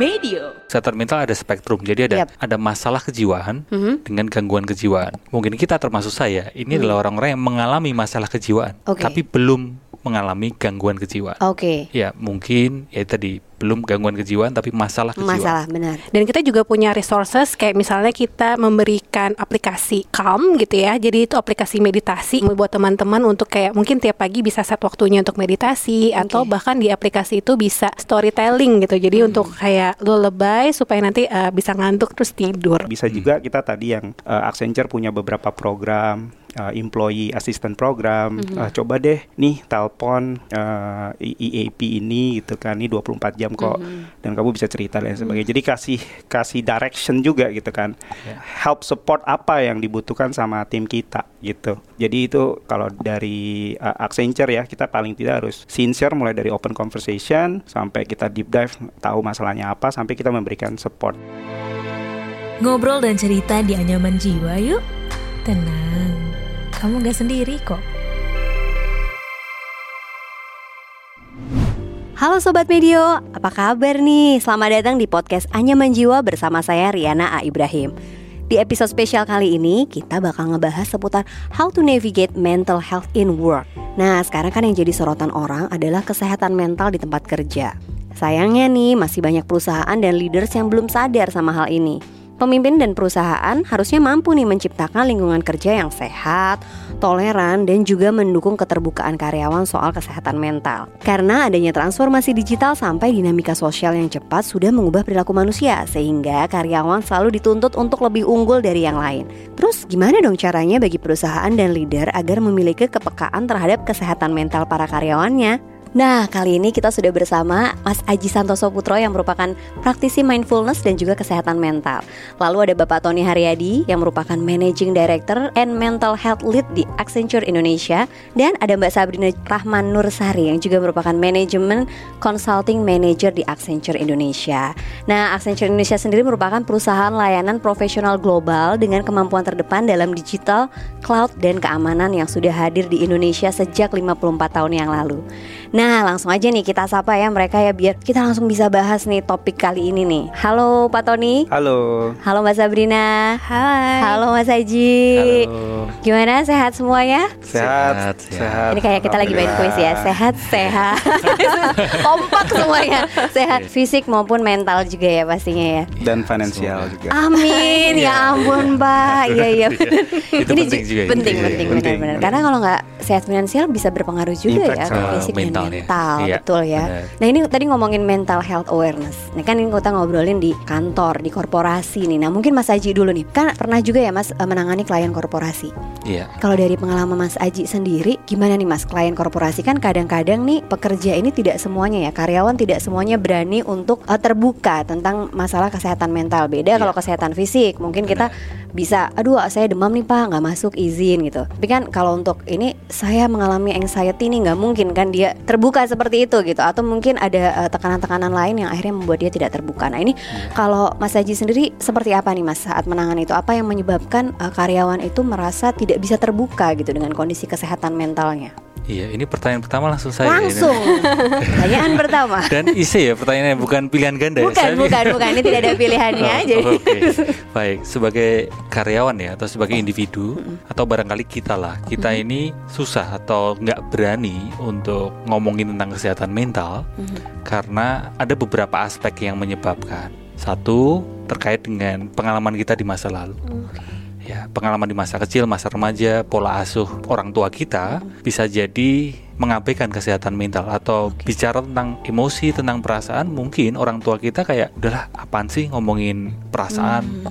Medio. Kesehatan mental ada spektrum. Jadi ada Yap. ada masalah kejiwaan Mhm. dengan gangguan kejiwaan. Mungkin kita termasuk saya, ini adalah orang-orang yang mengalami masalah kejiwaan. Oke. tapi belum mengalami gangguan kejiwaan. Oke. Ya, mungkin ya tadi belum gangguan kejiwaan tapi masalah kejiwaan. Masalah benar. Dan kita juga punya resources kayak misalnya kita memberikan aplikasi Calm gitu ya. Jadi itu aplikasi meditasi buat teman-teman untuk kayak mungkin tiap pagi bisa set waktunya untuk meditasi atau bahkan di aplikasi itu bisa storytelling gitu. Jadi untuk kayak lullaby supaya nanti uh, bisa ngantuk terus tidur. Bisa juga kita tadi yang uh, Accenture punya beberapa program uh, employee assistant program. Uh, coba deh nih telepon uh, I- EAP ini gitu kan. Ini 24 jam kok dan kamu bisa cerita dan sebagainya. Jadi kasih kasih direction juga gitu kan. Help support apa yang dibutuhkan sama tim kita gitu. Jadi itu kalau dari uh, Accenture ya kita paling tidak harus sincere mulai dari open conversation sampai kita deep dive tahu masalahnya apa sampai kita memberikan support. Ngobrol dan cerita di anyaman jiwa yuk. Tenang, kamu gak sendiri kok. Halo Sobat Medio, apa kabar nih? Selamat datang di podcast Anyaman Jiwa bersama saya Riana A. Ibrahim Di episode spesial kali ini, kita bakal ngebahas seputar how to navigate mental health in work Nah, sekarang kan yang jadi sorotan orang adalah kesehatan mental di tempat kerja Sayangnya nih, masih banyak perusahaan dan leaders yang belum sadar sama hal ini Pemimpin dan perusahaan harusnya mampu nih menciptakan lingkungan kerja yang sehat, toleran, dan juga mendukung keterbukaan karyawan soal kesehatan mental. Karena adanya transformasi digital sampai dinamika sosial yang cepat sudah mengubah perilaku manusia, sehingga karyawan selalu dituntut untuk lebih unggul dari yang lain. Terus gimana dong caranya bagi perusahaan dan leader agar memiliki kepekaan terhadap kesehatan mental para karyawannya? Nah, kali ini kita sudah bersama Mas Aji Santoso Putro yang merupakan praktisi mindfulness dan juga kesehatan mental. Lalu ada Bapak Tony Haryadi yang merupakan Managing Director and Mental Health Lead di Accenture Indonesia dan ada Mbak Sabrina Rahman Nursari yang juga merupakan Management Consulting Manager di Accenture Indonesia. Nah, Accenture Indonesia sendiri merupakan perusahaan layanan profesional global dengan kemampuan terdepan dalam digital, cloud, dan keamanan yang sudah hadir di Indonesia sejak 54 tahun yang lalu. Nah, langsung aja nih kita sapa ya mereka ya biar kita langsung bisa bahas nih topik kali ini nih. Halo Pak Tony. Halo. Halo Mbak Sabrina. Hai. Halo Mas Haji. Halo. Gimana sehat semuanya? Sehat, Sehat, sehat. Ini kayak kita lagi main kuis ya. Sehat, sehat. Kompak semuanya. Sehat fisik maupun mental juga ya pastinya ya. Dan finansial juga. Amin ya ampun Mbak. Iya iya. Itu Ini penting ju- juga ya. Penting Iya, penting penting. benar-benar. Karena kalau nggak sehat finansial bisa berpengaruh juga Impact ya ke sama fisik mental ya. mental. Iya, Betul ya. benar. Nah ini tadi ngomongin mental health awareness. Nah kan ini kita ngobrolin di kantor, di korporasi nih. Nah mungkin Mas Aji dulu nih. Kan pernah juga ya Mas eh, menangani klien korporasi. Iya. Kalau dari pengalaman Mas Aji sendiri, gimana nih Mas klien korporasi kan kadang-kadang nih pekerja ini tidak semuanya ya karyawan tidak semuanya berani untuk eh, terbuka tentang masalah kesehatan mental. Beda Iya. kalau kesehatan fisik, mungkin kita bisa, aduh saya demam nih Pak, nggak masuk izin gitu. Tapi kan kalau untuk ini saya mengalami anxiety nih nggak mungkin kan dia terbuka seperti itu gitu. Atau mungkin ada eh, tekanan-tekanan lain yang akhirnya membuat dia tidak terbuka. Nah ini kalau Mas Haji sendiri seperti apa nih Mas saat menangani itu? Apa yang menyebabkan eh, karyawan itu merasa tidak bisa terbuka gitu dengan kondisi kesehatan mentalnya? Iya, ini pertanyaan pertama langsung saya. ini. Langsung, pertanyaan pertama. Dan isi ya pertanyaannya bukan pilihan ganda. ya. Bukan, Saya- bukan, bukan. Ini tidak ada pilihannya. Oh, jadi Oke, baik. Sebagai karyawan ya atau sebagai individu atau barangkali kita lah, kita ini susah atau nggak berani untuk ngomongin tentang kesehatan mental karena ada beberapa aspek yang menyebabkan. Satu terkait dengan pengalaman kita di masa lalu. Ya, pengalaman di masa kecil, masa remaja, pola asuh orang tua kita bisa jadi mengabaikan kesehatan mental atau bicara tentang emosi, tentang perasaan, mungkin orang tua kita kayak udahlah apaan sih ngomongin perasaan?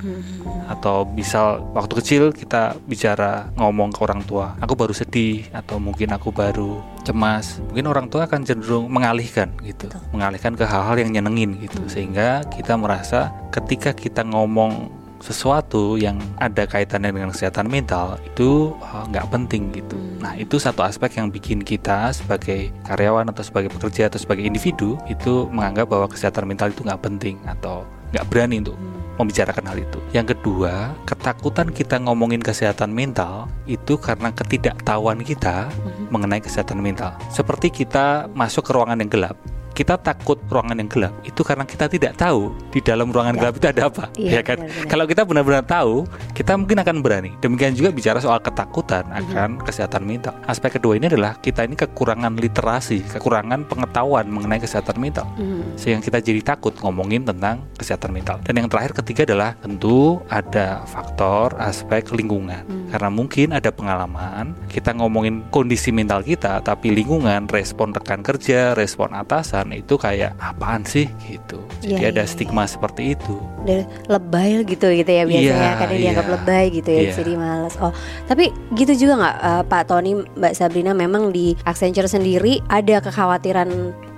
Atau misal waktu kecil kita bicara ngomong ke orang tua, aku baru sedih atau mungkin aku baru cemas. Mungkin orang tua akan cenderung mengalihkan gitu, mengalihkan ke hal-hal yang nyenengin gitu. Sehingga kita merasa ketika kita ngomong sesuatu yang ada kaitannya dengan kesehatan mental itu uh, nggak penting gitu. Nah itu satu aspek yang bikin kita sebagai karyawan atau sebagai pekerja atau sebagai individu itu menganggap bahwa kesehatan mental itu nggak penting atau nggak berani untuk membicarakan hal itu. Yang kedua, ketakutan kita ngomongin kesehatan mental itu karena ketidaktahuan kita mengenai kesehatan mental. Seperti kita masuk ke ruangan yang gelap, kita takut ruangan yang gelap itu karena kita tidak tahu di dalam ruangan Ya. gelap itu ada apa, Iya, ya kan? benar-benar. Kalau kita benar-benar tahu, kita mungkin akan berani. Demikian juga bicara soal ketakutan Mhm. akan kesehatan mental. Aspek kedua ini adalah kita ini kekurangan literasi, kekurangan pengetahuan mengenai kesehatan mental Hmm. sehingga kita jadi takut ngomongin tentang kesehatan mental. Dan yang terakhir ketiga adalah tentu ada faktor aspek lingkungan. Karena mungkin ada pengalaman kita ngomongin kondisi mental kita tapi lingkungan respon rekan kerja, respon atasan itu kayak apaan sih gitu. Jadi Iya, ada iya, stigma seperti itu. Udah lebay gitu gitu ya biasanya Iya, kadang dianggap iya. lebay gitu ya Iya. jadi males oh tapi gitu juga nggak eh, Pak Tony Mbak Sabrina memang di Accenture sendiri ada kekhawatiran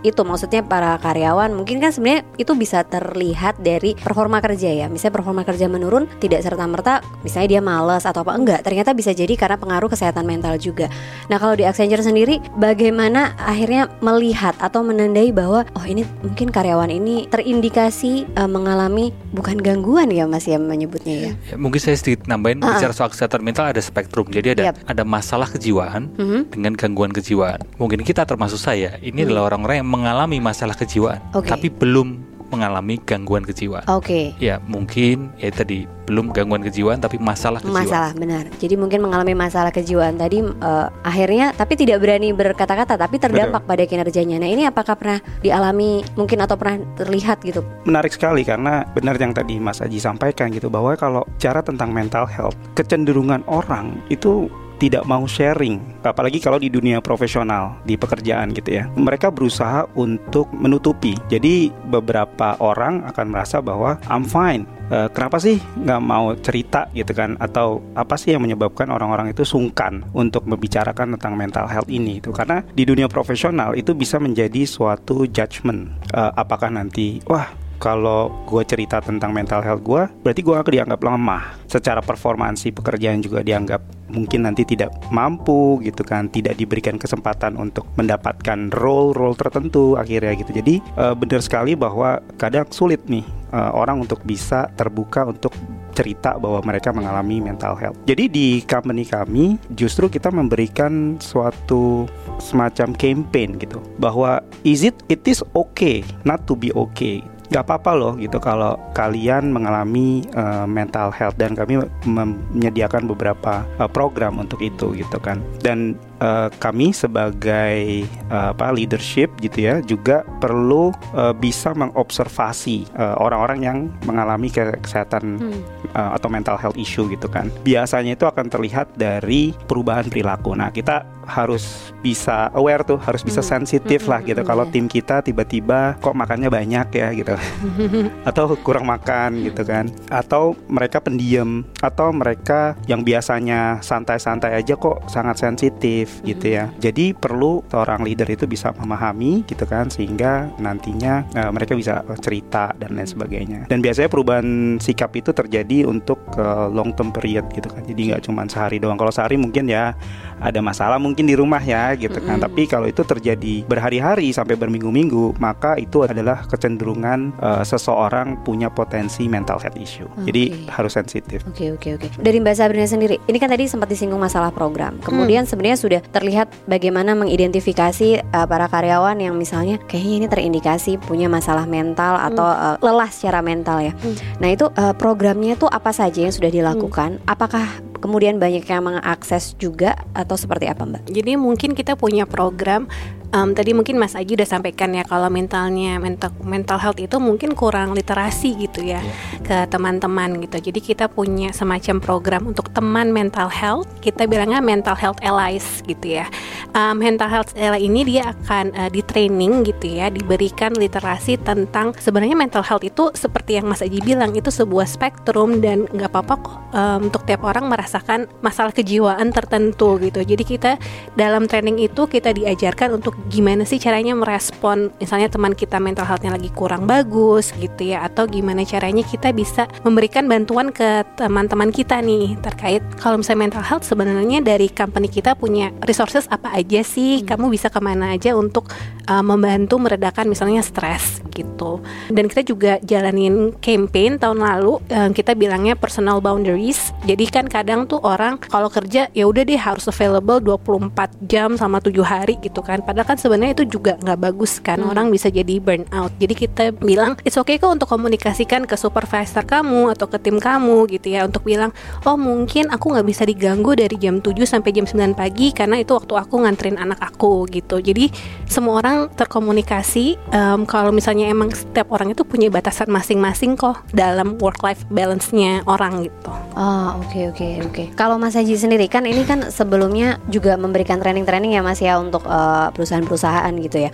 itu maksudnya para karyawan mungkin kan sebenarnya itu bisa terlihat dari performa kerja ya misalnya performa kerja menurun tidak serta merta misalnya dia males atau apa enggak ternyata bisa jadi karena pengaruh kesehatan mental juga nah kalau di Accenture sendiri bagaimana akhirnya melihat atau menandai bahwa oh ini mungkin karyawan ini terindikasi eh, mengalami bukan gangguan ya Mas ya menyebutnya ya Ya, mungkin saya sedikit nambahin Ah, ah. bicara soal kesehatan mental ada spektrum. Jadi ada Yap. ada masalah kejiwaan Mhm. dengan gangguan kejiwaan. Mungkin kita termasuk saya. Ini adalah orang-orang yang mengalami masalah kejiwaan. Oke. tapi belum mengalami gangguan kejiwaan. Oke Ya mungkin ya tadi belum gangguan kejiwaan tapi masalah kejiwaan. masalah benar jadi mungkin mengalami masalah kejiwaan tadi eh, akhirnya tapi tidak berani berkata-kata tapi terdampak pada kinerjanya nah ini apakah pernah dialami mungkin atau pernah terlihat gitu menarik sekali karena benar yang tadi Mas Aji sampaikan gitu bahwa kalau cara tentang mental health kecenderungan orang itu tidak mau sharing apalagi kalau di dunia profesional di pekerjaan gitu ya. Mereka berusaha untuk menutupi. Jadi beberapa orang akan merasa bahwa I'm fine. Eh, kenapa sih nggak mau cerita gitu kan? Atau apa sih yang menyebabkan orang-orang itu sungkan untuk membicarakan tentang mental health ini itu karena di dunia profesional itu bisa menjadi suatu judgement. Eh, apakah nanti wah kalau gue cerita tentang mental health gue, berarti gue akan dianggap lemah. Secara performansi pekerjaan juga dianggap mungkin nanti tidak mampu gitu kan, tidak diberikan kesempatan untuk mendapatkan role-role tertentu akhirnya gitu. Jadi eh, benar sekali bahwa kadang sulit nih eh, orang untuk bisa terbuka untuk cerita bahwa mereka mengalami mental health. Jadi di company kami justru kita memberikan suatu semacam campaign gitu bahwa is it it is okay not to be okay nggak apa-apa loh gitu kalau kalian mengalami uh, mental health dan kami menyediakan beberapa uh, program untuk itu gitu kan. Dan uh, kami sebagai uh, apa leadership gitu ya juga perlu uh, bisa mengobservasi uh, orang-orang yang mengalami ke- kesehatan uh, atau mental health issue gitu kan. Biasanya itu akan terlihat dari perubahan perilaku. Nah kita harus bisa aware tuh harus bisa sensitif lah gitu. kalau tim kita tiba-tiba kok makannya banyak ya gitu. Atau kurang makan gitu kan. Atau mereka pendiam. Atau mereka yang biasanya santai-santai aja kok sangat sensitif gitu ya. Jadi perlu seorang leader itu bisa memahami gitu kan sehingga nantinya eh, mereka bisa cerita dan lain sebagainya. Dan biasanya perubahan sikap itu terjadi untuk eh, long term period gitu kan. Jadi nggak cuma sehari doang. Kalau sehari mungkin ya ada masalah mungkin di rumah ya gitu kan tapi kalau itu terjadi berhari-hari sampai berminggu-minggu maka itu adalah kecenderungan eh, seseorang punya potensi mental health issue jadi Oke. harus sensitif Oke oke oke. Dari Mbak Sabrina sendiri, ini kan tadi sempat disinggung masalah program. Kemudian sebenarnya sudah terlihat bagaimana mengidentifikasi uh, para karyawan yang misalnya kayaknya ini terindikasi punya masalah mental atau uh, lelah secara mental ya. Nah itu uh, programnya tuh apa saja yang sudah dilakukan? Apakah kemudian banyak yang mengakses juga atau seperti apa Mbak? Jadi mungkin kita punya program em, tadi mungkin Mas Aji udah sampaikan ya kalau mentalnya mental mental health itu mungkin kurang literasi gitu ya ke teman-teman gitu. Jadi kita punya semacam program untuk teman mental health. Kita bilangnya mental health allies gitu ya. Em, mental health ally ini dia akan eh, di training gitu ya, diberikan literasi tentang sebenarnya mental health itu seperti yang Mas Aji bilang itu sebuah spektrum dan nggak apa-apa kok em, untuk tiap orang merasakan masalah kejiwaan tertentu gitu. Jadi kita dalam training itu kita diajarkan untuk gimana sih caranya merespon misalnya teman kita mental healthnya lagi kurang bagus gitu ya atau gimana caranya kita bisa memberikan bantuan ke teman-teman kita nih terkait kalau misalnya mental health sebenarnya dari company kita punya resources apa aja sih? Kamu bisa ke mana aja untuk uh, membantu meredakan misalnya stres gitu. Dan kita juga jalanin campaign tahun lalu uh, kita bilangnya personal boundaries. Jadi kan kadang tuh orang kalau kerja ya udah deh harus available 24 jam sama 7 hari gitu kan. Padahal kan sebenarnya itu juga nggak bagus kan orang bisa jadi burn out. Jadi kita bilang it's okay kok untuk komunikasikan ke supervisor kamu atau ke tim kamu gitu ya untuk bilang oh mungkin aku nggak bisa diganggu dari jam 7 sampai jam 9 pagi karena itu waktu aku nganterin anak aku gitu. Jadi semua orang terkomunikasi em, kalau misalnya emang setiap orang itu punya batasan masing-masing kok dalam work life balance-nya orang gitu. Oh oke oke oke. Kalau Mas Haji sendiri kan ini kan sebelumnya juga memberikan training-training ya Mas ya untuk eh, perusahaan-perusahaan gitu ya.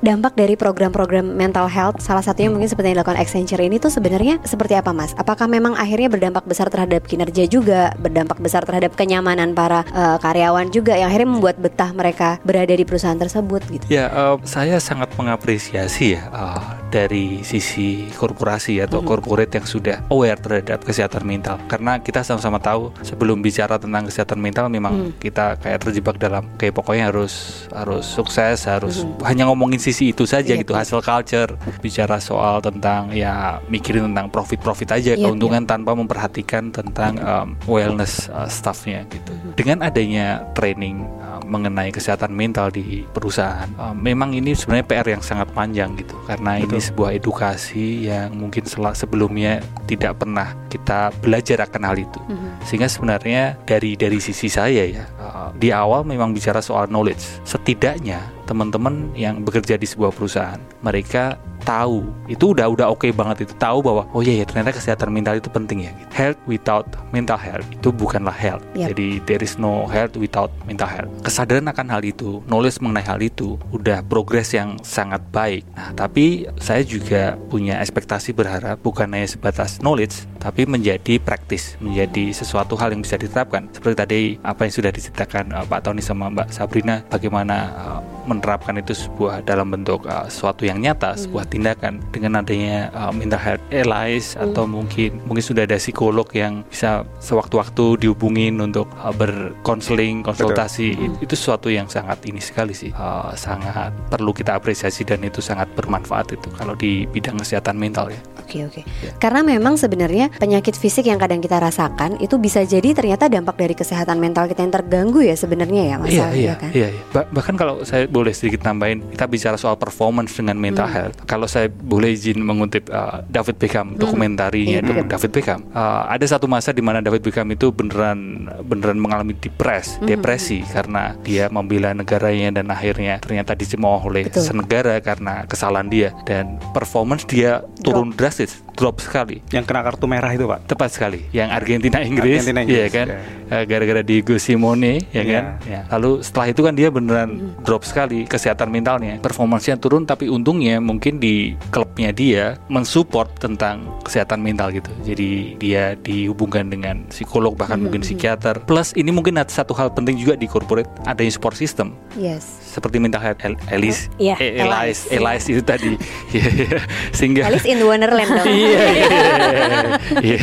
Dampak dari program-program mental health salah satunya mungkin seperti yang dilakukan Accenture ini tuh sebenarnya seperti apa Mas? Apakah memang akhirnya berdampak besar terhadap kinerja juga, berdampak besar terhadap kenyamanan para eh, karyawan juga yang akhirnya membuat betah mereka berada di perusahaan tersebut gitu. Ya, eh, saya sangat mengapresiasi ya eh, dari sisi korporasi atau corporate yang sudah aware terhadap kesehatan mental. Karena kita sama-sama tahu sebelum bicara tentang kesehatan mental, memang kita kayak terjebak dalam kayak pokoknya harus harus sukses, harus hanya ngomongin sisi itu saja Iya, gitu, hasil culture, bicara soal tentang ya mikirin tentang profit-profit aja, Iya, keuntungan tanpa memperhatikan tentang em, wellness uh, staffnya gitu. Dengan adanya training uh, mengenai kesehatan mental di perusahaan, uh, memang ini sebenarnya PR yang sangat panjang gitu, karena ini sebuah edukasi yang mungkin sebelumnya tidak pernah kita belajar akan hal itu. Sehingga sebenarnya dari dari sisi saya ya, uh, di awal memang bicara soal knowledge. Setidaknya teman-teman yang bekerja di sebuah perusahaan, mereka tahu itu udah udah oke banget itu tahu bahwa oh iya ya ternyata kesehatan mental itu penting ya. gitu. Health without mental health itu bukanlah health. Yap. Jadi there is no health without mental health. Kesadaran akan hal itu, knowledge mengenai hal itu udah progres yang sangat baik. Nah, tapi saya juga punya ekspektasi berharap bukan hanya sebatas knowledge, tapi menjadi praktis, menjadi sesuatu hal yang bisa diterapkan. Seperti tadi apa yang sudah diceritakan uh, Pak Tony sama Mbak Sabrina, bagaimana uh, menerapkan itu sebuah dalam bentuk uh, sesuatu yang nyata, sebuah tindakan dengan adanya uh, mental health allies atau mungkin mungkin sudah ada psikolog yang bisa sewaktu-waktu dihubungin untuk uh, berkonseling, konsultasi. It- Itu sesuatu yang sangat ini sekali sih, uh, sangat perlu kita apresiasi dan itu sangat bermanfaat itu kalau di bidang kesehatan mental ya. Oke oke. Karena memang sebenarnya penyakit fisik yang kadang kita rasakan itu bisa jadi ternyata dampak dari kesehatan mental kita yang terganggu ya sebenarnya ya Mas Iya, Al, iya, ya kan? iya, iya. Ba- bahkan kalau saya boleh sedikit tambahin, kita bicara soal performance dengan mental Hmm. health. Kalau saya boleh izin mengutip uh, David Beckham, dokumentarinya Iya. itu David Beckham. Uh, ada satu masa di mana David Beckham itu beneran beneran mengalami depres, Hmm. depresi karena dia membela negaranya dan akhirnya ternyata dicemooh oleh Betul. senegara karena kesalahan dia dan performance dia turun drastis, drop sekali. Yang kena kartu merah itu pak. Tepat sekali, yang Argentina Inggris, Argentina, iya Inggris, kan, ya. Eh, gara-gara Diego Simone, ya Iya. kan. Ya. Lalu setelah itu kan dia beneran drop sekali kesehatan mentalnya, performancenya turun, tapi untungnya mungkin di klubnya dia mensupport tentang kesehatan mental gitu. Jadi dia dihubungkan dengan psikolog bahkan mungkin psikiater. Plus ini mungkin ada satu hal penting juga di corporate adanya support system Yes. seperti mental health El- Elis, Iya, eh, Elis, Elis, Elis itu tadi, Iya, iya. sehingga Alice in Wonderland dong. Iya, iya, iya, iya. Iya.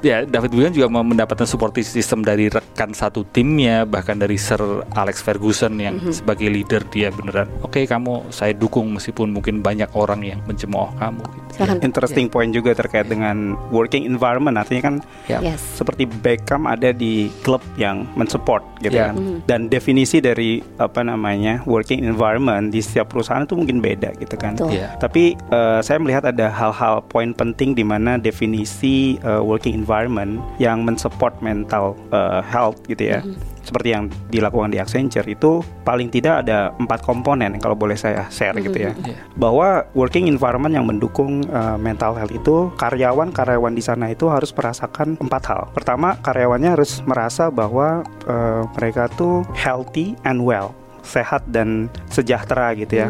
Ya, David Beckham juga mau mendapatkan support system dari rekan satu timnya, bahkan dari Sir Alex Ferguson yang sebagai leader dia beneran, oke kamu saya dukung meskipun mungkin banyak orang yang mencemooh kamu. Gitu. Silakan. Interesting point juga terkait dengan working environment. Artinya kan Ya. Yes. seperti Beckham ada di klub yang mensupport gitu Ya. kan. Dan definisi dari apa namanya working environment di setiap perusahaan itu mungkin beda gitu kan. Betul. Iya. Tapi eh, saya melihat ada hal-hal poin penting di mana definisi eh, working environment yang mensupport mental eh, health gitu ya. Seperti yang dilakukan di Accenture itu paling tidak ada empat komponen kalau boleh saya share gitu ya. Iya. Bahwa working environment yang mendukung eh, mental health itu karyawan-karyawan di sana itu harus merasakan empat hal. Pertama, karyawannya harus merasa bahwa eh, mereka tuh healthy and well, sehat dan sejahtera gitu ya.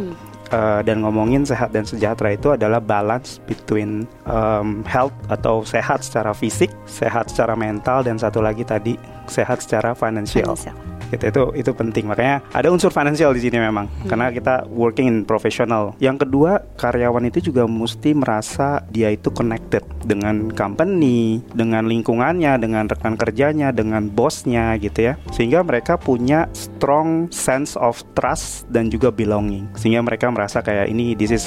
Uh, dan ngomongin sehat dan sejahtera itu adalah balance between um, health atau sehat secara fisik, sehat secara mental dan satu lagi tadi sehat secara financial. Financial. Gitu, itu itu penting makanya ada unsur finansial di sini memang karena kita working in professional. Yang kedua karyawan itu juga mesti merasa dia itu connected dengan company, dengan lingkungannya, dengan rekan kerjanya, dengan bosnya gitu ya. Sehingga mereka punya strong sense of trust dan juga belonging. Sehingga mereka merasa kayak ini this is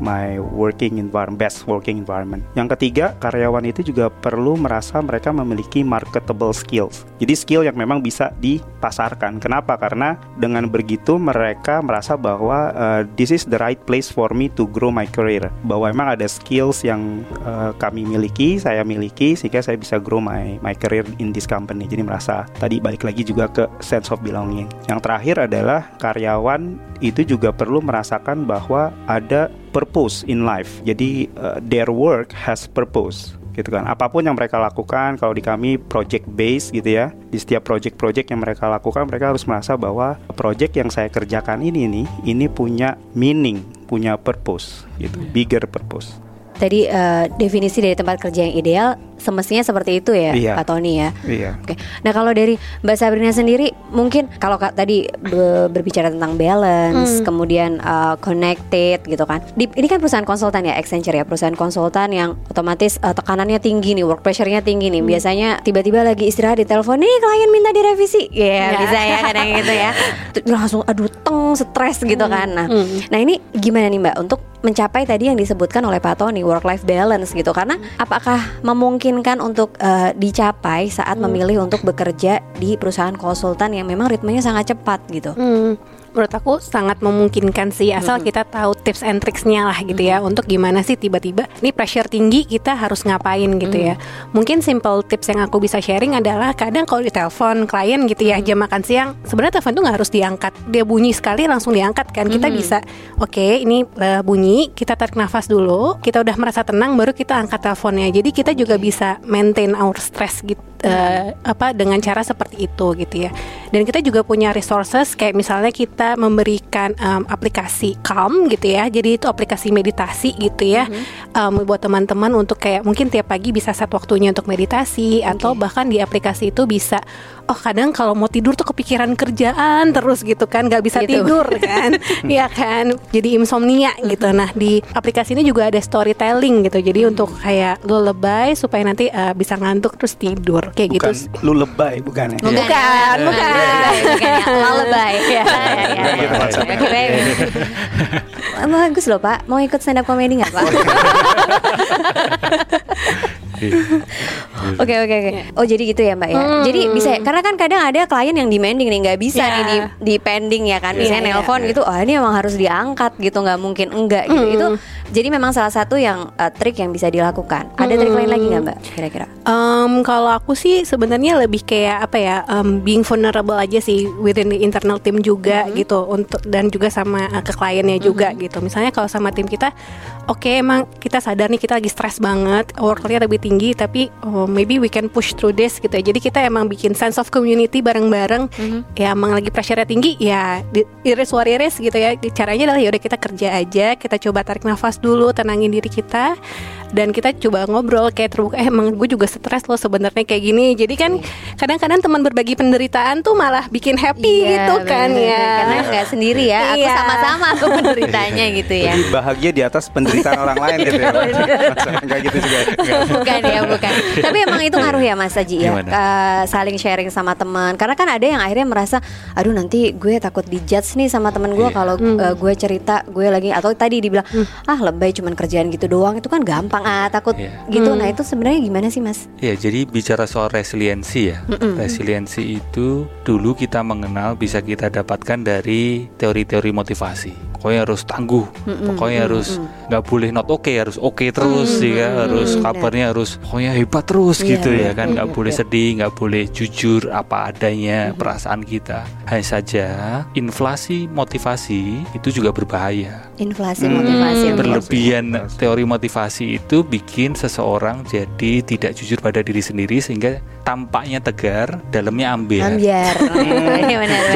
my working environment, best working environment. Yang ketiga, karyawan itu juga perlu merasa mereka memiliki marketable skills. Jadi skill yang memang bisa dipasarkan. Kenapa? Karena dengan begitu mereka merasa bahwa uh, this is the right place for me to grow my career. Bahwa memang ada skills yang uh, kami miliki, saya miliki sehingga saya bisa grow my my career in this company. Jadi merasa tadi balik lagi juga ke sense of belonging. Yang terakhir adalah karyawan itu juga perlu merasakan bahwa ada purpose in life. Jadi uh, their work has purpose gitu kan. Apa pun yang mereka lakukan, kalau di kami project base gitu ya, di setiap project-project yang mereka lakukan, mereka harus merasa bahwa project yang saya kerjakan ini nih, ini punya meaning, punya purpose gitu, bigger purpose. Tadi uh, definisi dari tempat kerja yang ideal semestinya seperti itu ya, Iya. Pak Tony ya. Iya. Oke. Nah kalau dari Mbak Sabrina sendiri, mungkin kalau kak tadi be- berbicara tentang balance, kemudian uh, connected gitu kan. Di, ini kan perusahaan konsultan ya, Accenture ya, perusahaan konsultan yang otomatis uh, tekanannya tinggi nih, work pressure-nya tinggi nih. Biasanya tiba-tiba lagi istirahat di telepon, nih klien minta direvisi, ya Ya. bisa ya kadang gitu ya. Langsung aduh teng, stres gitu kan. Nah, nah ini gimana nih Mbak untuk mencapai tadi yang disebutkan oleh Pak Tony work life balance gitu. Karena apakah memungkinkan untuk eh, dicapai saat memilih untuk bekerja di perusahaan konsultan yang memang ritmenya sangat cepat gitu. Hmm, menurut aku sangat memungkinkan sih asal kita tahu tips and tricksnya lah gitu ya untuk gimana sih tiba-tiba ini pressure tinggi kita harus ngapain gitu ya. Mungkin simple tips yang aku bisa sharing adalah kadang kalau ditelepon klien gitu ya jam makan siang sebenarnya telepon tuh nggak harus diangkat dia bunyi sekali langsung diangkat kan kita bisa oke ini eh, bunyi kita tarik nafas dulu kita udah merasa tenang baru kita angkat teleponnya. Jadi kita juga bisa maintain our stress gitu eh, apa dengan cara seperti itu gitu ya. Dan kita juga punya resources kayak misalnya kita memberikan em, aplikasi Calm gitu ya. Jadi itu aplikasi meditasi gitu ya. Em, buat teman-teman untuk kayak mungkin tiap pagi bisa set waktunya untuk meditasi atau bahkan di aplikasi itu bisa oh kadang kalau mau tidur tuh kepikiran kerjaan terus gitu kan nggak bisa Gitu. tidur kan. Iya kan. Jadi insomnia gitu. Nah, di aplikasi ini juga ada storytelling gitu. Jadi untuk kayak lullaby supaya nanti eh, bisa ngantuk terus tidur kayak gitu. Bukan lu lebay bukan ya? Bukan, ya? bukan. bukan ya. Lullaby. Ya, ya, ya. Gitu. Kirain- Bagus loh Pak, mau ikut stand up comedy nggak Pak? Oke oke oke. Oh jadi gitu ya Mbak ya. Hmm. Jadi bisa ya? karena kan kadang ada klien yang demanding nih nggak bisa Ya. nih di, di pending ya kan. Iya, Misalnya iya, nelpon gitu, oh ini memang harus diangkat gitu nggak mungkin enggak gitu. Hmm. Itu jadi memang salah satu yang uh, trik yang bisa dilakukan. Ada trik lain lagi nggak Mbak? Kira-kira? Em, kalau aku sih sebenarnya lebih kayak apa ya em, being vulnerable aja sih within the internal team juga gitu untuk dan juga sama eh, ke kliennya juga gitu. Misalnya kalau sama tim kita, oke emang kita sadar nih kita lagi stres banget, workloadnya lebih tinggi, tapi oh, maybe we can push through this gitu. ya. Jadi kita emang bikin sense of community bareng-bareng. Ya emang lagi pressure-nya tinggi, ya di- iris what it is gitu ya. Caranya adalah yaudah kita kerja aja, kita coba tarik nafas dulu, tenangin diri kita dan kita coba ngobrol kayak terbuka eh emang gue juga stres loh sebenarnya kayak gini jadi kan kadang-kadang teman berbagi penderitaan tuh malah bikin happy gitu kan bener-bener. ya Iya, Karena nggak sendiri ya. Aku Iya. sama-sama aku penderitanya gitu ya. Lebih bahagia di atas penderitaan orang lain gitu ya. Enggak gitu juga. bukan ya bukan tapi emang itu ngaruh ya Mas Aji ya? Eh, saling sharing sama teman karena kan ada yang akhirnya merasa aduh nanti gue takut dijudge nih sama temen gue Iya. kalau eh, gue cerita gue lagi atau tadi dibilang ah lebay cuman kerjaan gitu doang itu kan gampang ah takut Iya. gitu nah itu sebenarnya gimana sih Mas Ya, jadi bicara soal resiliensi ya. Resiliensi itu dulu kita mengenal bisa kita dapatkan dari teori-teori motivasi. Pokoknya harus tangguh, pokoknya harus nggak boleh not oke, harus oke terus ya, harus kabarnya harus pokoknya hebat terus Iya, gitu iya, ya kan, nggak boleh sedih, nggak boleh jujur apa adanya perasaan kita. Hanya saja inflasi motivasi itu juga berbahaya. inflasi motivasi oke. Berlebihan teori motivasi itu bikin seseorang jadi tidak jujur pada diri sendiri sehingga tampaknya tegar, dalamnya ambil. ambiar.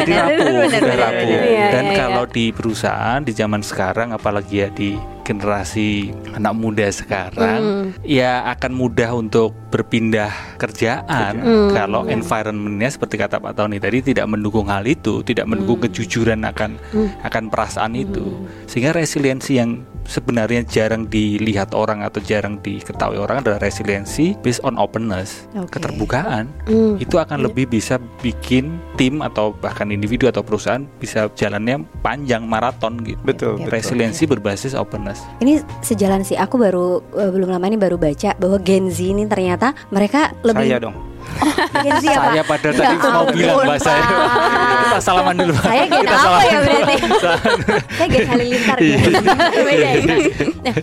Jadi rapuh, rapuh. Dan kalau di perusahaan di zaman sekarang, apalagi ya di generasi anak muda sekarang, ya akan mudah untuk berpindah kerjaan Hmm, kalau environmentnya seperti kata Pak Tony tadi tidak mendukung hal itu, tidak mendukung kejujuran akan akan perasaan itu, sehingga resiliensi yang sebenarnya jarang dilihat orang atau jarang diketahui orang adalah resiliensi based on openness, Oke. keterbukaan. Hmm. Itu akan lebih bisa bikin tim atau bahkan individu atau perusahaan bisa jalannya panjang maraton gitu. Betul. Resiliensi berbasis openness. Ini sejalan sih. Aku baru eh, belum lama ini baru baca bahwa Gen Z ini ternyata mereka lebih Saya dong. Gen Z apa? Saya pada Ya tadi mau bilang bahasa Kita salaman dulu. Pak. Saya Kita apa ya berarti? Saya gen halilintar gitu. Beda ya. Nah,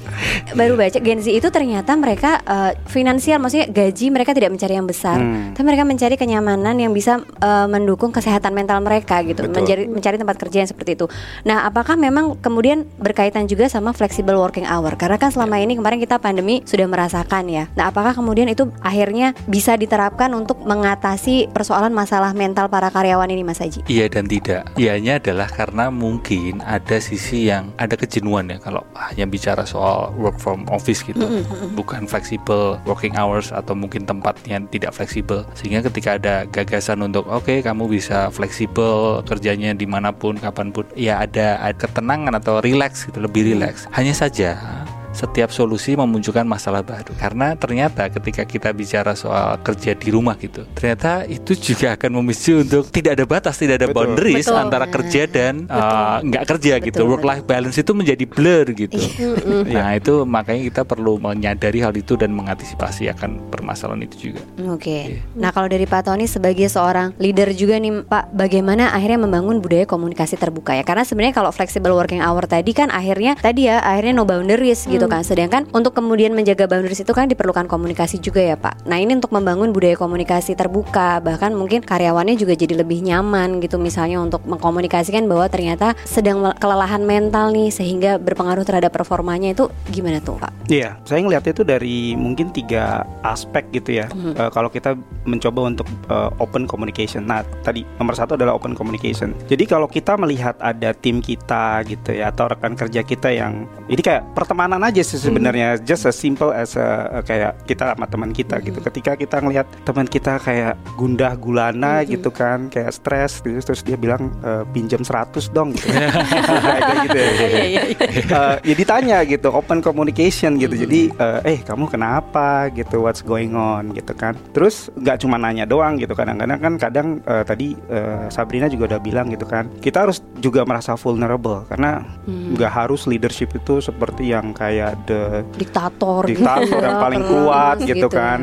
baru baca Gen Z itu ternyata mereka eh, finansial maksudnya gaji mereka tidak mencari yang besar, Hmm. tapi mereka mencari kenyamanan yang bisa eh, mendukung kesehatan mental mereka gitu, Betul. mencari mencari tempat kerja yang seperti itu. Nah, apakah memang kemudian berkaitan juga sama flexible working hour? Karena kan selama ini kemarin kita pandemi sudah merasakan ya. Nah, apakah kemudian itu akhirnya bisa diterapkan untuk mengatasi persoalan masalah mental para karyawan ini, Mas Haji? Iya dan tidak. Iyanya adalah karena mungkin ada sisi yang ada kejenuhan ya kalau hanya bicara soal work from office gitu, bukan flexible working hours atau mungkin tempatnya tidak fleksibel. Sehingga ketika ada gagasan untuk oke kamu bisa fleksibel kerjanya di mana pun kapan pun, ya ada, ada ketenangan atau relax gitu, lebih relax. Hanya saja setiap solusi memunculkan masalah baru karena ternyata ketika kita bicara soal kerja di rumah gitu ternyata itu juga akan memicu untuk tidak ada batas tidak ada Betul. boundaries Betul. antara kerja dan uh, nggak kerja gitu Betul, work life balance itu menjadi blur gitu Iya. nah itu makanya kita perlu menyadari hal itu dan mengantisipasi akan permasalahan itu juga Oke. Nah, kalau dari Pak Tony sebagai seorang leader juga nih, Pak, bagaimana akhirnya membangun budaya komunikasi terbuka ya? Karena sebenarnya kalau flexible working hour tadi kan akhirnya tadi ya akhirnya no boundaries gitu kan. Sedangkan untuk kemudian menjaga boundaries itu kan diperlukan komunikasi juga ya, Pak. Nah, ini untuk membangun budaya komunikasi terbuka, bahkan mungkin karyawannya juga jadi lebih nyaman gitu misalnya untuk mengkomunikasikan bahwa ternyata sedang kelelahan mental nih sehingga berpengaruh terhadap performanya itu gimana tuh, Pak? Iya, saya ngelihatnya itu dari mungkin tiga aspek gitu ya. Eh, kalau kita mencoba untuk eh, open communication. Nah, tadi nomor satu adalah open communication. Jadi kalau kita melihat ada tim kita gitu ya atau rekan kerja kita yang ini kayak pertemanan aja sih sebenarnya, just as simple as eh, kayak kita sama teman kita gitu. Ketika kita ngelihat teman kita kayak gundah gulana gitu kan, kayak stres gitu, terus dia bilang eh, pinjam 100 dong. Gitu. kayak gitu ya. Eh, ya ditanya gitu open communication gitu. Jadi eh, eh kamu kenapa? gitu what's going on? gitu kan. Terus nggak cuma nanya doang gitu. Kadang-kadang kan kadang eh, tadi eh, Sabrina juga udah bilang gitu kan kita harus juga merasa vulnerable. Karena nggak harus leadership itu seperti yang kayak the Diktator, gitu. diktator ya, yang paling kuat gitu, ya. kan.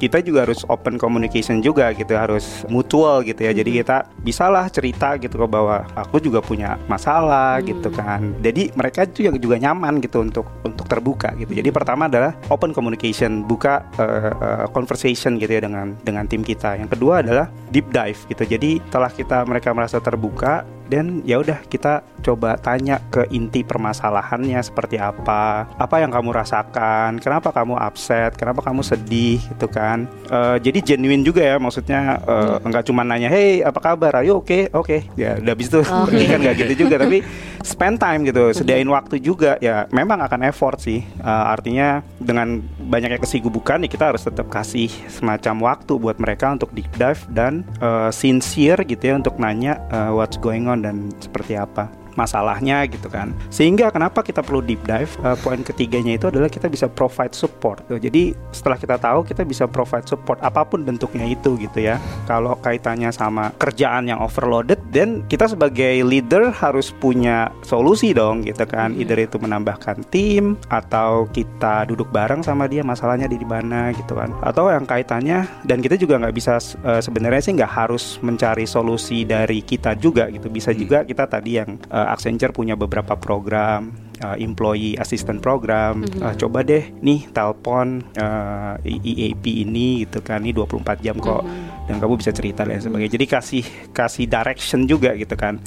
Kita juga harus open communication juga gitu harus mutual gitu ya. Jadi kita bisalah cerita gitu kok bahwa aku juga punya masalah gitu kan. Jadi mereka itu yang juga nyaman gitu untuk untuk terbuka gitu. Jadi pertama adalah open communication buka eh, eh, conversation gitu ya dengan dengan tim kita. Yang kedua adalah deep dive gitu. Jadi setelah kita mereka merasa terbuka dan ya udah kita coba tanya ke inti permasalahannya seperti apa apa yang kamu rasakan kenapa kamu upset kenapa kamu sedih gitu kan. Eh, jadi genuine juga ya maksudnya eh, nggak cuma nanya hey apa kabar? Ayo oke oke. Ya udah habis itu pergi kan nggak gitu juga tapi spend time gitu sediain waktu juga ya memang akan effort sih. Eh, artinya dengan banyaknya kesibukan ya kita harus tetap kasih semacam waktu buat mereka untuk deep dive dan eh, sincere gitu ya untuk nanya eh, what's going on dan seperti apa masalahnya gitu kan. Sehingga kenapa kita perlu deep dive Eh, poin ketiganya itu adalah kita bisa provide support tuh. jadi setelah kita tahu kita bisa provide support apa pun bentuknya itu gitu ya. Kalau kaitannya sama kerjaan yang overloaded dan kita sebagai leader harus punya solusi dong gitu kan. Either itu menambahkan tim atau kita duduk bareng sama dia masalahnya di mana gitu kan. Atau yang kaitannya dan kita juga nggak bisa eh, sebenarnya sih nggak harus mencari solusi dari kita juga gitu. Bisa juga kita tadi yang eh, Accenture punya beberapa program uh, employee assistant program. Uh, coba deh nih telepon uh, EAP ini gitu kan ini 24 jam kok dan kamu bisa cerita dan sebagainya. Jadi kasih kasih direction juga gitu kan.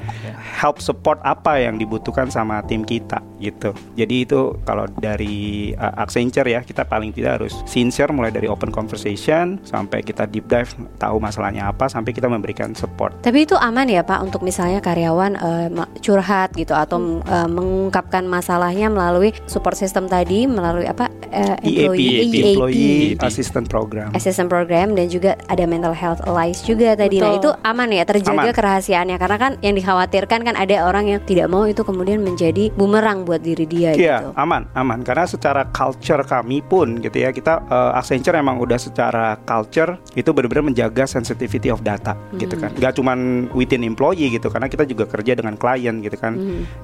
Help support apa yang dibutuhkan sama tim kita gitu. Jadi itu kalau dari uh, Accenture ya kita paling tidak harus sincere mulai dari open conversation sampai kita deep dive tahu masalahnya apa sampai kita memberikan support. Tapi itu aman ya Pak untuk misalnya karyawan uh, curhat gitu atau uh, mengungkapkan masalahnya melalui support system tadi melalui apa uh, employee, EAP, employee assistant program. Assistant program dan juga ada mental health allies juga tadi. Nah, Betul. itu aman ya terjaga Aman. kerahasiaannya karena kan yang dikhawatirkan kan ada orang yang tidak mau itu kemudian menjadi bumerang buat diri dia Iya, gitu. aman, aman. Karena secara culture kami pun gitu ya, kita uh, Accenture emang udah secara culture itu benar-benar menjaga sensitivity of data gitu kan. Gak cuman within employee gitu, karena kita juga kerja dengan klien gitu kan.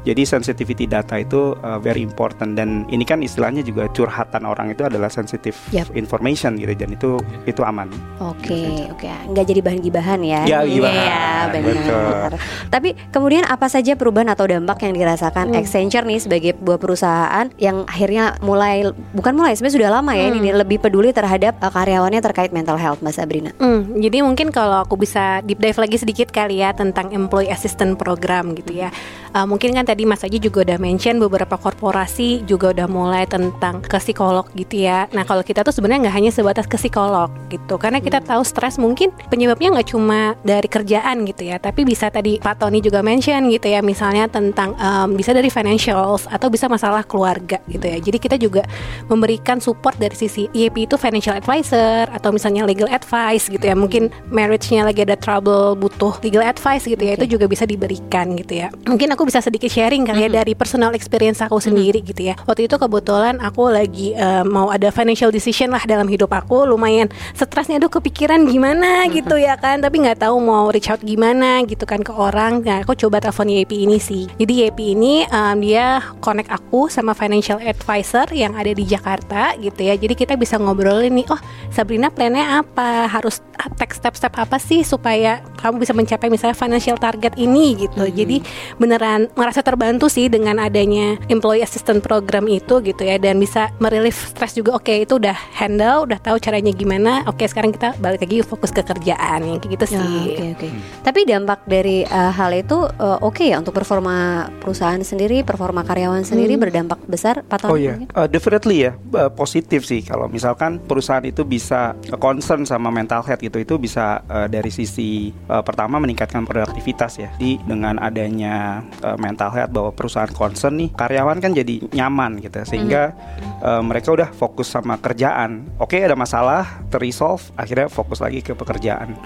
Jadi sensitivity data itu uh, very important dan ini kan istilahnya juga curhatan orang itu adalah sensitive Yap. information gitu dan itu itu aman. Oke, oke, nggak jadi bahan gibahan ya? Ya, gibahan, Iya, benar. Tapi kemudian apa saja perubahan atau dampak yang dirasakan Accenture nih sebagai sebuah perusahaan yang akhirnya mulai bukan mulai sebenarnya sudah lama ya ini nih, lebih peduli terhadap uh, karyawannya terkait mental health, Mbak Sabrina. Hmm, jadi mungkin kalau aku bisa deep dive lagi sedikit kali ya tentang employee assistant program gitu ya. Uh, mungkin kan tadi Mas Aji juga udah mention beberapa korporasi juga udah mulai tentang ke psikolog gitu ya. Nah kalau kita tuh sebenarnya nggak hanya sebatas ke psikolog gitu, karena kita tahu stres mungkin penyebabnya nggak cuma dari kerjaan gitu ya, tapi bisa tadi Pak Tony juga mention gitu ya, misalnya tentang um, bisa dari financials atau bisa masalah keluarga gitu ya. Jadi kita juga memberikan support dari sisi EAP itu financial advisor atau misalnya legal advice gitu ya. Mungkin marriage-nya lagi ada trouble butuh legal advice gitu ya. Oke. Itu juga bisa diberikan gitu ya. Mungkin aku bisa sedikit sharing kali ya dari personal experience aku sendiri gitu ya. Waktu itu kebetulan aku lagi eh, mau ada financial decision lah dalam hidup aku lumayan stresnya aduh kepikiran gimana gitu ya kan? Tapi nggak tahu mau reach out gimana gitu kan ke orang. Nah aku coba telepon YP ini sih. Jadi YP ini em, dia connect aku sama financial advisor yang ada di Jakarta gitu ya. Jadi kita bisa ngobrolin nih oh Sabrina plannya apa? Harus take step-step apa sih supaya kamu bisa mencapai misalnya financial target ini? Gitu. Jadi beneran merasa terbantu sih dengan adanya employee assistant program itu gitu ya. Dan bisa merelief stres juga. Oke itu udah handle udah tahu caranya gimana. Oke sekarang kita balik lagi fokus ke kerjaan yang kayak gitu Ya, sih Oke oke. Tapi dampak dari uh, hal itu uh, oke ya untuk performa perusahaan sendiri, performa karyawan sendiri berdampak besar. Pak Oh iya? Uh, definitely ya uh, positif sih kalau misalkan perusahaan itu bisa concern sama mental health gitu itu bisa uh, dari sisi uh, pertama meningkatkan produktivitas ya. Di dengan adanya uh, mental health bahwa perusahaan concern nih karyawan kan jadi nyaman gitu sehingga uh, mereka udah fokus sama kerjaan. Oke ada masalah terresolve akhirnya fokus lagi ke pekerjaan.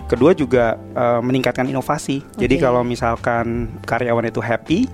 Kedua juga uh, meningkatkan inovasi. Jadi Oke. kalau misalkan karyawan itu happy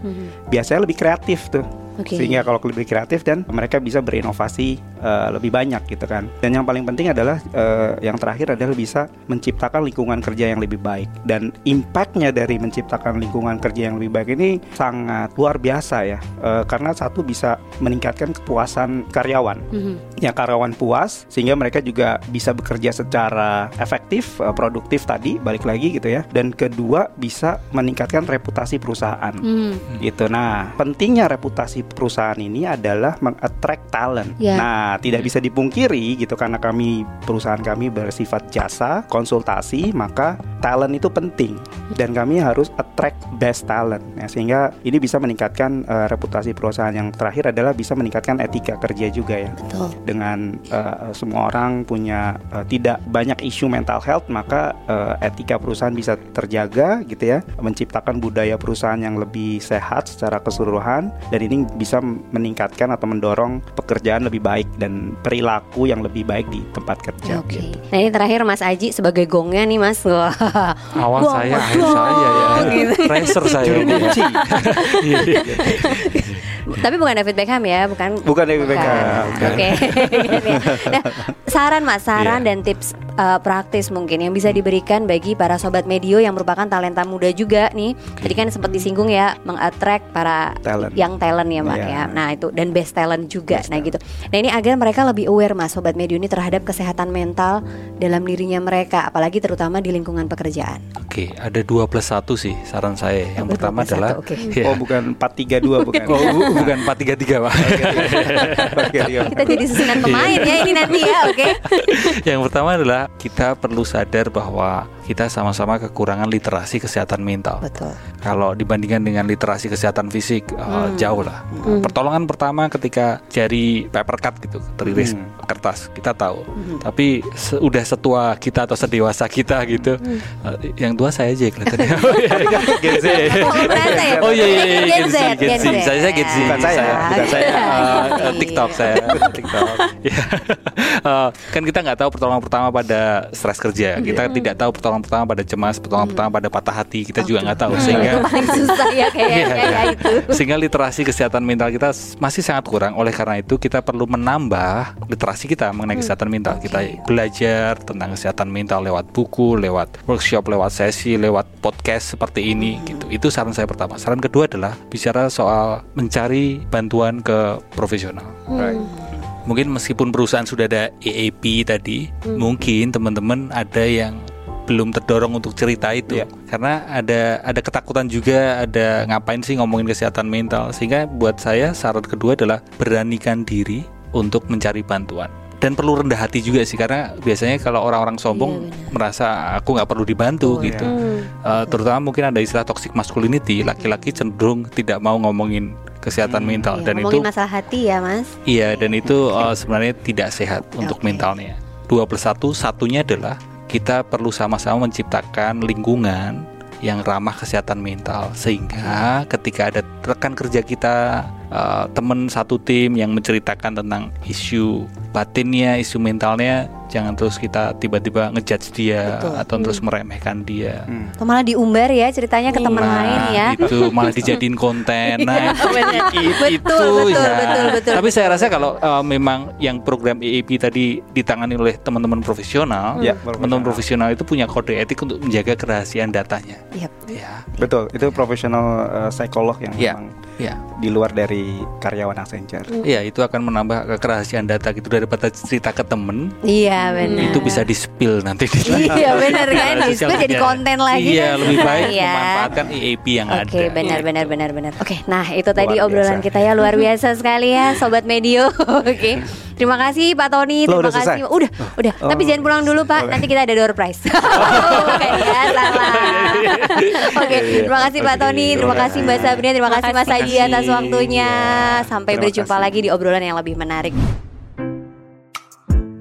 biasanya lebih kreatif tuh. Oke. Sehingga kalau lebih kreatif dan mereka bisa berinovasi eh, lebih banyak gitu kan. Dan yang paling penting adalah eh, yang terakhir adalah bisa menciptakan lingkungan kerja yang lebih baik. Dan impactnya dari menciptakan lingkungan kerja yang lebih baik ini sangat luar biasa ya. Eh, karena satu bisa meningkatkan kepuasan karyawan. Mhm. Ya karyawan puas sehingga mereka juga bisa bekerja secara efektif, eh, produktif tadi balik lagi gitu ya. Dan kedua bisa meningkatkan reputasi perusahaan Mhm. gitu. Nah, pentingnya reputasi perusahaan ini adalah meng-attract talent. Ya. Nah, tidak bisa dipungkiri gitu karena kami perusahaan kami bersifat jasa, konsultasi, maka talent itu penting dan kami harus attract best talent. Ya, sehingga ini bisa meningkatkan eh, reputasi perusahaan. Yang terakhir adalah bisa meningkatkan etika kerja juga ya Betul. dengan eh, semua orang punya eh, tidak banyak isu mental health maka eh, etika perusahaan bisa terjaga gitu ya menciptakan budaya perusahaan yang lebih sehat secara keseluruhan dan ini bisa meningkatkan atau mendorong pekerjaan lebih baik dan perilaku yang lebih baik di tempat kerja Oke. gitu. Nah ini terakhir Mas Aji sebagai gongnya nih Mas. Awal saya, akhir saya ya. gitu. Racer saya. Juru ya. kunci. Iya, iya. Tapi bukan David Beckham ya, bukan. Bukan David Beckham, Bukan. bukan. Oke. Gini. nah, saran Mas, saran Iya. dan tips uh, praktis mungkin yang bisa diberikan bagi para sobat medio yang merupakan talenta muda juga nih. Tadi kan sempat disinggung ya, mengattract para Talent. yang talent ya, Mbak Iya. ya. Nah, itu dan best talent juga. Best nah, gitu. Nah, ini agar mereka lebih aware Mas sobat medio ini terhadap kesehatan mental dalam dirinya mereka, apalagi terutama di lingkungan pekerjaan. Oke, ada dua plus satu sih saran saya. Yang Dua pertama adalah oke. Ya. Oh bukan 432 bukan. Oh, bukan 433, Pak. Oke, iya. Kita jadi susunan pemain ya ini nanti ya, oke? yang pertama adalah kita perlu sadar bahwa kita sama-sama kekurangan literasi kesehatan mental. Betul. Kalau dibandingkan dengan literasi kesehatan fisik uh, jauh lah. Pertolongan pertama ketika jari paper cut gitu, teriris Hmm. kertas, kita tahu. Tapi se- udah setua kita atau sedewasa kita gitu, uh, yang tua saya aja kelihatannya. Oh, iya, Gen Z. Oh, merasa ya? Oh iya iya iya Gen Z, Gen Z. Saya saya Gen Z. Bukan saya, bukan saya. Uh, uh, TikTok saya, TikTok. Ya. Uh, kan kita nggak tahu pertolongan pertama pada stres kerja. Kita tidak tahu pertolongan pertama pada cemas, pertolongan pertama pada patah hati. Kita juga nggak tahu sehingga paling susah ya kayak Iya, kayak iya. itu. Sehingga literasi kesehatan mental kita masih sangat kurang. Oleh karena itu kita perlu menambah literasi kita mengenai kesehatan mental. Kita belajar tentang kesehatan mental lewat buku, lewat workshop, lewat sesi, lewat podcast seperti ini gitu. Itu saran saya pertama. Saran kedua adalah bicara soal mencari bantuan ke profesional. Right. Mungkin meskipun perusahaan sudah ada EAP tadi, mungkin teman-teman ada yang belum terdorong untuk cerita itu Iya. karena ada ada ketakutan juga ada ngapain sih ngomongin kesehatan mental sehingga buat saya saran kedua adalah beranikan diri untuk mencari bantuan dan perlu rendah hati juga sih karena biasanya kalau orang-orang sombong merasa aku nggak perlu dibantu Betul, gitu ya. Eh, terutama mungkin ada istilah toxic masculinity laki-laki cenderung tidak mau ngomongin kesehatan mental Iya, dan itu masalah hati ya, Mas. Iya, dan itu uh, sebenarnya tidak sehat untuk Oke. mentalnya. Dua plus satu, satunya adalah kita perlu sama-sama menciptakan lingkungan yang ramah kesehatan mental sehingga ketika ada rekan kerja kita uh, teman satu tim yang menceritakan tentang isu batinnya isu mentalnya jangan terus kita tiba-tiba ngejudge dia Betul. atau terus meremehkan dia Hmm. Atau malah diumbar ya ceritanya ke teman Nah, lain ya. itu malah dijadiin konten. Nah, itu, i- Betul, itu betul, ya. betul, betul, Tapi saya rasa kalau uh, memang yang program EAP tadi ditangani oleh teman-teman profesional, Ya, teman-teman profesional itu punya kode etik untuk menjaga kerahasiaan datanya. Yap. Ya, Betul, itu profesional uh, psikolog yang Ya. memang ya, di luar dari karyawan Accenture. ya itu akan menambah kerahasiaan data gitu daripada cerita ke temen Iya benar. itu bisa di spill nanti di Iya benar kan. Itu sosial jadi konten lagi. Iya, kan. lebih baik Iya. memanfaatkan EAP yang ada. Oke, benar benar benar benar. Oke, nah itu tadi Luar obrolan biasa. kita ya luar biasa sekali ya sobat Medio. Oke. Terima kasih Pak Tony, Loh, terima udah kasih. selesai? Udah, udah. Oh. Tapi jangan pulang dulu Pak, Oke. nanti kita ada door prize. Oke, ya salah. Oke, terima kasih Pak Tony, terima kasih Mbak. Sabrina, terima kasih Mas Haji atas waktunya. Ya, Sampai terima berjumpa kasih. lagi di obrolan yang lebih menarik.